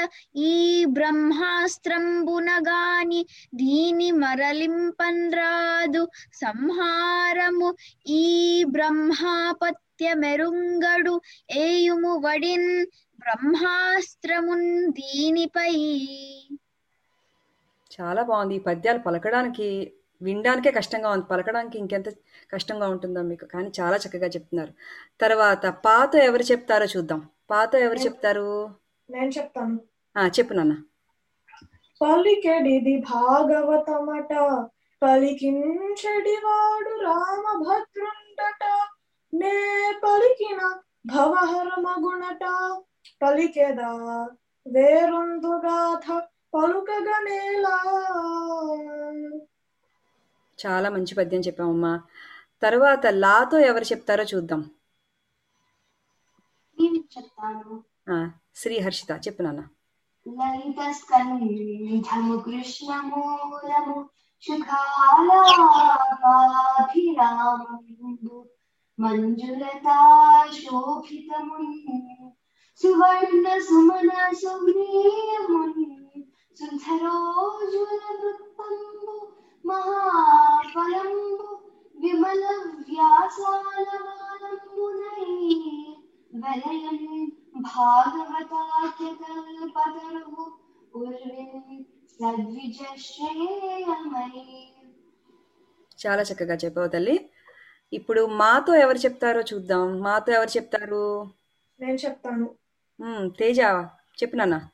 ఈ బ్రహ్మాస్త్రంబునగాని దీని మరలింపన్రాదు సంహారము ఈ బ్రహ్మాపత్యమెరుంగడు ఏయుము వడిన్ బ్రహ్మాస్త్రమున్ దీనిపై. చాలా బాగుంది. ఈ పద్యాలు పలకడానికి వినడానికే కష్టంగా ఉంది. పలకడానికి ఇంకెంత కష్టంగా ఉంటుందో మీకు. కానీ చాలా చక్కగా చెప్తున్నారు. తర్వాత పాత ఎవరు చెప్తారో చూద్దాం. పాత ఎవరు చెప్తారు? నేను చెప్తాను. ఆ చెప్పు నాన్న. పలికెడిది భాగవతమట. పలికించెడివాడు రామభద్రుండట. నే పలికిన భవహరమగుణట పలికెదా? వేరొందుగాథ పలుకగనేలా చాలా మంచి పద్యం చెప్పామమ్మా తర్వాత లాతో ఎవరు చెప్తారో చూద్దాం. శ్రీ హర్షిత చెప్పు నాన్న. లలిత స్కంధము కృష్ణమూలము మంజులతా శోభితమున్ సువర్ణ సుమన సుగ్రీయమున్ సుందరోజుల వృత్తంబు మహాఫలంబు విమల వ్యాసాలమానంబునై వలయం భాగవతాఖ్యకల్పతరువు ఉర్విన్ సద్విజశ్రేయమై. చాలా చక్కగా చెప్పావు తల్లి. ఇప్పుడు మాతో ఎవరు చెప్తారో చూద్దాం. మాతో ఎవరు చెప్తారు? నేను చెప్తాను. తేజ చెప్పు నాన్న.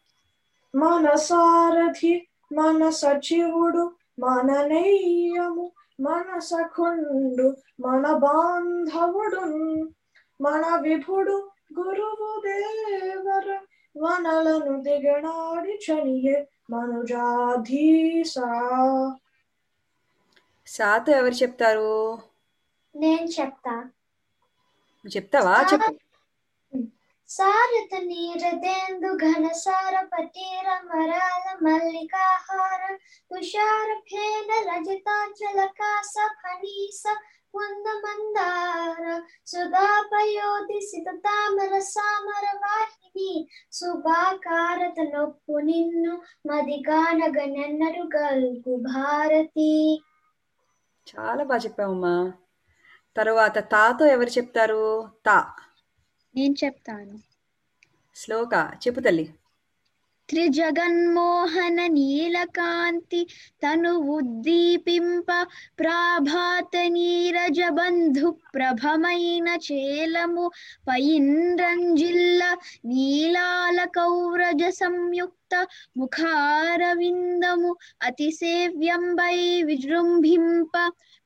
మన సారథి మన సచివుడు మన నెయ్యము మన సఖుండు మన బాంధవుడు మన విభుడు గురువు దేవర వనలను దిగనాడి చనియే మనుజాధీసా. సాతో ఎవరు చెప్తారు? నేను చెప్తా. నువ్వు చెప్తావా? చెప్పు. సారత నీరదేందు ఘనసార పటీర మరాల మల్లికాహార తుషార ఫేన రజతాచల కాస ఫణీస కుంద మందార సుధాపయోధి సిత తామర సామర వాహిని సుభాకారత నొప్పు నిన్ను మదిగానగనెన్నడు గల్గు భారతి. చాలా బాగా చెప్పావమ్మా తరువాత తాతో ఎవరు చెప్తారు? తా. నేను చెప్తాను? శ్లోక చెప్పు తల్లి. త్రిజగన్మోహన నీలకాంతి తను ఉద్దీపింప ప్రాభాత నీరజ బంధు ప్రభమైన చేలము పైన్రంజిల్ల నీలాల కౌరజ సంయుక్త ముఖారవిందము అతిసేవ్యంబై విజృంభింప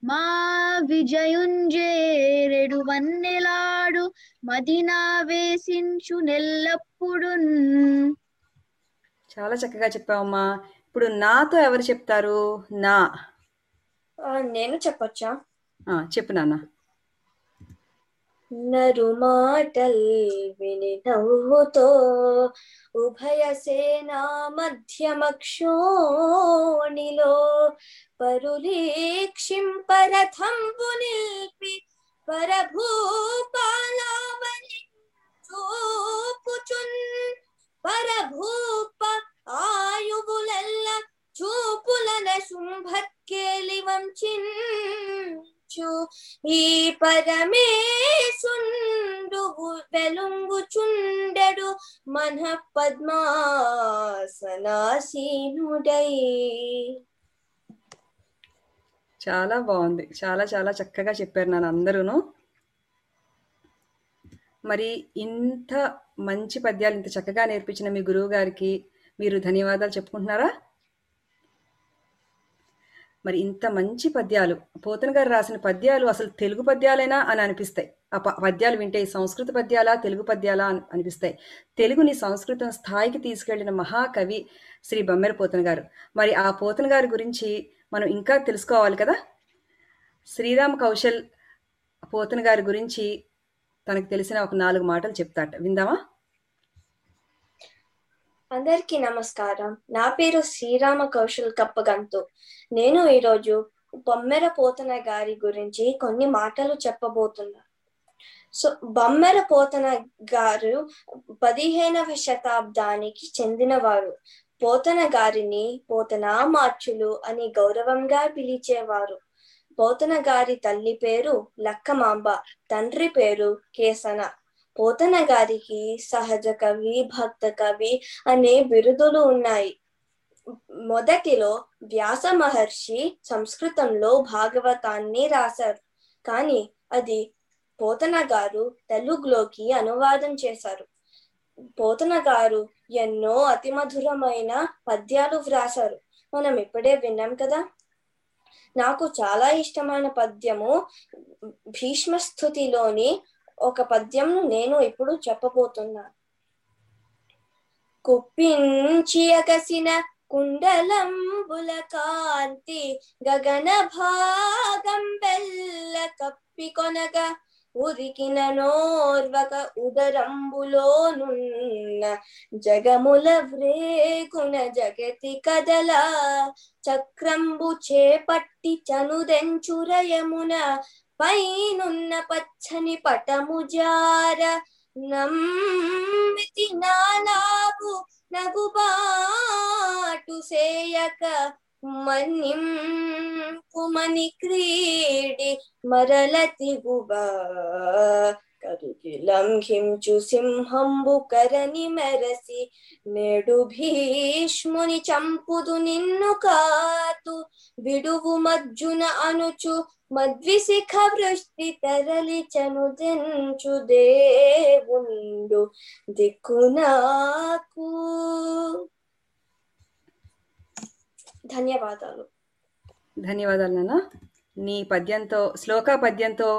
మా విజయుంజేరెడు వన్నెలాడు మదినావేశించు నెల్లప్పుడున్. చాలా చక్కగా చెప్పావమ్మా. ఇప్పుడు నాతో ఎవరు చెప్తారు? నా. నేను చెప్పొచ్చా? ఆ, చెప్పు నాన్న. నరు మాటల్ విని నవ్వుతో ఉభయ సేనా మధ్యమక్షోణిలో పరులీక్షింపరథంబు నిల్పి పరభూపాలావలి చూపుచున్ పరభూప ఆయువులల్ల చూపులన శుంభత్కేలి వంచించు ఈ పరమేశుండు వెలుంగుచుండెడు మన పద్మాసనాశీనుడై చాలా బాగుంది. చాలా చాలా చక్కగా చెప్పారు నన్ను అందరూను. మరి ఇంత మంచి పద్యాలు ఇంత చక్కగా నేర్పించిన మీ గురువు గారికి మీరు ధన్యవాదాలు చెప్పుకుంటున్నారా? మరి ఇంత మంచి పద్యాలు. పోతన గారు రాసిన పద్యాలు అసలు తెలుగు పద్యాలేనా అని అనిపిస్తాయి. ఆ ప- పద్యాలు వింటే సంస్కృత పద్యాలా తెలుగు పద్యాలా అని అనిపిస్తాయి. తెలుగుని సంస్కృతం స్థాయికి తీసుకెళ్ళిన మహాకవి శ్రీ బమ్మెర పోతన గారు. మరి ఆ పోతన గారి గురించి మనం ఇంకా తెలుసుకోవాలి కదా? శ్రీరామ్ కౌశల్ పోతన గారి గురించి తనకు తెలిసిన ఒక నాలుగు మాటలు చెప్తాట. విందామా? అందరికీ నమస్కారం. నా పేరు శ్రీరామ కౌశల్ కప్పగంతు. నేను ఈరోజు బొమ్మెర పోతన గారి గురించి కొన్ని మాటలు చెప్పబోతున్నా. సో బొమ్మెర పోతన గారు పదిహేనవ శతాబ్దానికి చెందినవారు. పోతన గారిని పోతన మార్చులు అని గౌరవంగా పిలిచేవారు. పోతన గారి తల్లి పేరు లక్కమాంబ తండ్రి పేరు కేసన. పోతన గారికి సహజ కవి భక్త కవి అనే బిరుదులు ఉన్నాయి. మొదటిలో వ్యాస మహర్షి సంస్కృతంలో భాగవతాన్ని రాశారు. కానీ అది పోతన గారు తెలుగులోకి అనువాదం చేశారు. పోతన గారు ఎన్నో అతి మధురమైన పద్యాలు వ్రాసారు మనం ఇప్పుడే విన్నాం కదా. నాకు చాలా ఇష్టమైన పద్యము భీష్మస్థుతిలోని ఒక పద్యంను నేను ఇప్పుడు చెప్పబోతున్నాను కుప్పించి అగసిన కుండలంబుల కాంతి గగన భాగం బెల్ల కప్పి కొనగ ఉరికిన నోర్వక ఉదరంబులో నున్న జగముల వ్రేగున జగతి కదల చక్రంబు చేపట్టి చనుదెంచురయమున పైనున్న పచ్చని పటము జార నమ్మితి నాలావు నగు బాటు సేయక మన్నింపుమని క్రీడి మరల గుబా కరుకి లంఘించు సింహంబు కరని మెరసి నేడు భీష్ముని చంపుదు నిన్ను కాతు విడువు మజ్జున అనుచు మద్విశిఖ వృష్టి తరలి చనుదెంచు దేవుండు దిక్కు నాకు. ధన్యవాదాలు. ధన్యవాదాలు నాన్న. నీ పద్యంతో శ్లోక పద్యంతో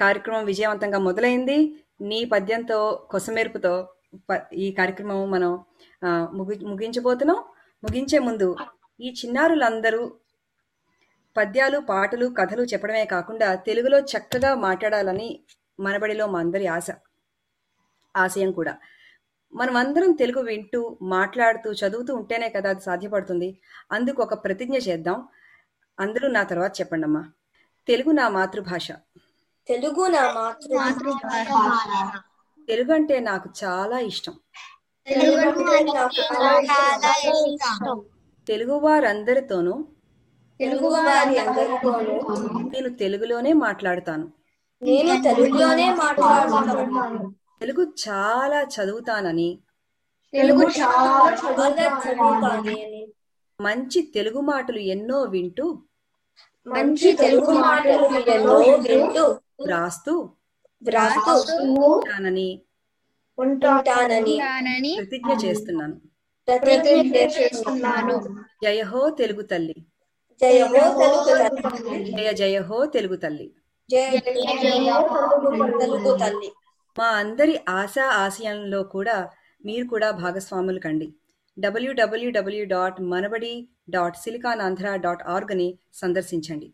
కార్యక్రమం విజయవంతంగా మొదలైంది. నీ పద్యంతో కొసమెరుపుతో ఈ కార్యక్రమం మనం ఆ, ముగి ముగించబోతున్నాం. ముగించే ముందు ఈ చిన్నారులందరూ పద్యాలు పాటలు కథలు చెప్పడమే కాకుండా తెలుగులో చక్కగా మాట్లాడాలని మనబడిలో మా అందరి ఆశ. ఆశయం కూడా. మనం అందరం తెలుగు వింటూ మాట్లాడుతూ చదువుతూ ఉంటేనే కదా అది సాధ్యపడుతుంది. అందుకు ఒక ప్రతిజ్ఞ చేద్దాం. అందరూ నా తర్వాత చెప్పండి అమ్మా తెలుగు నా మాతృభాష. తెలుగు నా మాతృభాష. తెలుగు అంటే నాకు చాలా ఇష్టం. తెలుగు అంటే నాకు చాలా ఇష్టం. తెలుగు వారందరితోనూ తెలుగు వారి అందరితోనూ నేను తెలుగులోనే మాట్లాడతాను. నేను తెలుగులోనే మాట్లాడుతున్నాను తెలుగు చాలా చదువుతానని. తెలుగు చాలా మంచి తెలుగు మాటలు ఎన్నో వింటూ మంచి తెలుగు మాటలు ఎన్నో వింటూ వ్రాస్తూ వ్రాస్తూ ఉంటానని ప్రతిజ్ఞ చేస్తున్నాను. ప్రతిజ్ఞ చేస్తున్నాను. జయ హో తెలుగు తల్లి. జయ హో తెలుగు తల్లి. జయ జయ హో తెలుగు తల్లి. జయ తెలుగు తల్లి. మా అందరి ఆశా ఆశయంలో కూడా మీరు కూడా భాగస్వాములు కండి. డబ్ల్యూడబ్ల్యూడబ్ల్యూ dot Manabadi dot silicon Andhra dot ఆర్గ్ని సందర్శించండి.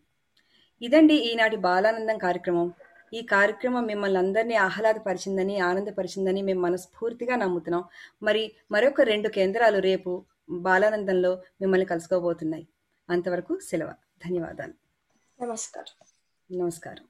ఇదండి ఈనాటి బాలానందం కార్యక్రమం. ఈ కార్యక్రమం మిమ్మల్ని అందరినీ ఆహ్లాదపరిచిందని ఆనందపరిచిందని మేము మనస్ఫూర్తిగా నమ్ముతున్నాం. మరి మరొక రెండు కేంద్రాలు రేపు బాలానందంలో మిమ్మల్ని కలుసుకోబోతున్నాయి. అంతవరకు సెలవు. ధన్యవాదాలు. నమస్కారం. నమస్కారం.